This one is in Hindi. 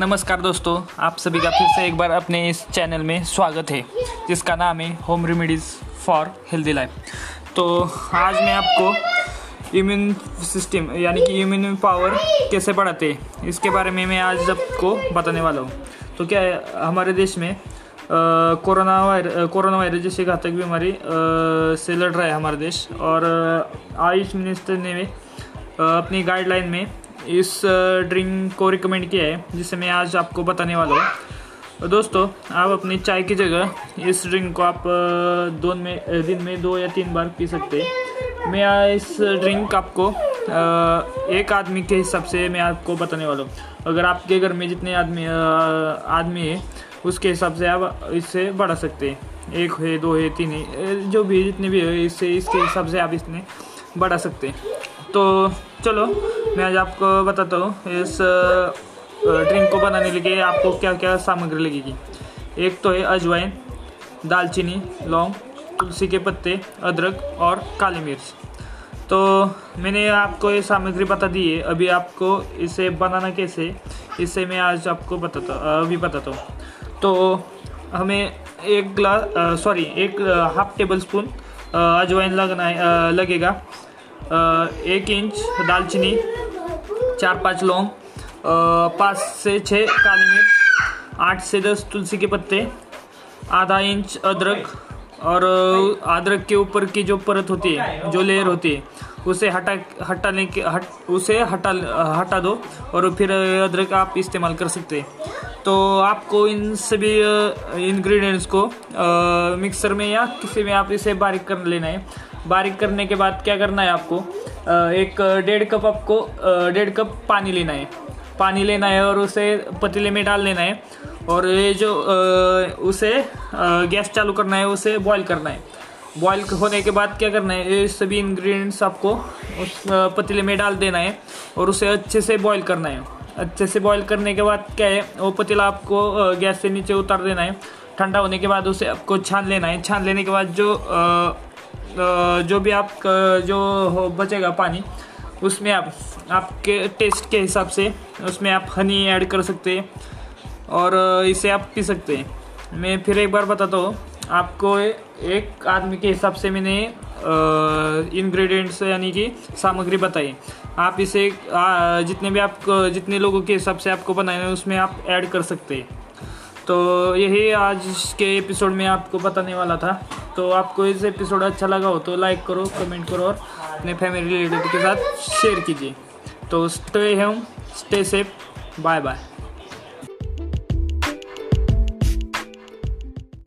नमस्कार दोस्तों, आप सभी का फिर से एक बार अपने इस चैनल में स्वागत है, जिसका नाम है home remedies for healthy life तो आज मैं आपको इम्यून सिस्टम यानी कि इम्यून पावर कैसे बढ़ाते हैं, इसके बारे में मैं आज आपको बताने वाला हूँ। तो क्या है, हमारे देश में कोरोना वायरस कोरोना वायरस जैसी घातक बीमारी से लड़ रहा है हमारा देश, और आयुष मिनिस्टर ने अपनी गाइडलाइन में इस ड्रिंक को रिकमेंड किया है, जिसे मैं आज आपको बताने वाला हूँ। दोस्तों, आप अपनी चाय की जगह इस ड्रिंक को आप दोन में दिन में दो या तीन बार पी सकते हैं। मैं इस ड्रिंक आपको एक आदमी के हिसाब से मैं आपको बताने वाला हूँ। अगर आपके घर में जितने आदमी आदमी है, उसके हिसाब से आप इससे बढ़ा सकते हैं। एक है, दो है, तीन है जो भी जितने भी है, इससे, इसके हिसाब से आप इसमें बढ़ा सकते हैं। तो चलो, मैं आज आपको बताता हूँ इस ड्रिंक को बनाने के लिए आपको क्या क्या सामग्री लगेगी। एक तो है अजवाइन, दालचीनी, लौंग, तुलसी के पत्ते, अदरक और काली मिर्च। तो मैंने आपको ये सामग्री बता दी है, अभी आपको इसे बनाना कैसे, इसे मैं आज आपको बताता अभी बताता हूँ। तो हमें एक ग्लास सॉरी एक हाफ़ टेबल स्पून अजवाइन लगना है लगेगा। एक इंच दालचीनी, चार पाँच लौंग पाँच से छः काली मिर्च, आठ से दस तुलसी के पत्ते, आधा इंच अदरक और अदरक के ऊपर की जो परत होती है, जो लेयर होती है, उसे हटा, हटाने के, हट, उसे हटा हटा दो और फिर अदरक आप इस्तेमाल कर सकते हैं। तो आपको इन सभी इंग्रेडिएंट्स को मिक्सर में या किसी में आप इसे बारीक कर लेना है। बारीक करने के बाद क्या करना है आपको? एक डेढ़ कप आपको डेढ़ कप पानी लेना है। पानी लेना है और उसे पतीले में डाल लेना है। और ये जो उसे गैस चालू करना है, उसे बॉईल करना है। बॉईल होने के बाद क्या करना है? ये सभी इंग्रेडिएंट्स आपको उस पतीले में डाल देना है और उसे अच्छे से बॉईल करना है। अच्छे से बॉईल करने के बाद क्या है? वो पतीला आपको गैस से नीचे उतार देना है। ठंडा होने के बाद उसे आपको छान लेना है। छान लेने के बाद जो जो भी आप जो बचेगा पानी उसमें आप आपके टेस्ट के हिसाब से उसमें आप हनी ऐड कर सकते हैं और इसे आप पी सकते हैं। मैं फिर एक बार बताता हूँ आपको एक आदमी के हिसाब से मैंने इंग्रेडिएंट्स यानी कि सामग्री बताई। आप इसे आ, जितने भी आप जितने लोगों के हिसाब से आपको बनाए उसमें आप ऐड कर सकते हैं। तो यही आज के एपिसोड में आपको बताने वाला था। तो आपको इस एपिसोड अच्छा लगा हो तो लाइक करो कमेंट करो और अपने फैमिली रिलेटिव के साथ शेयर कीजिए। तो stay home stay safe bye bye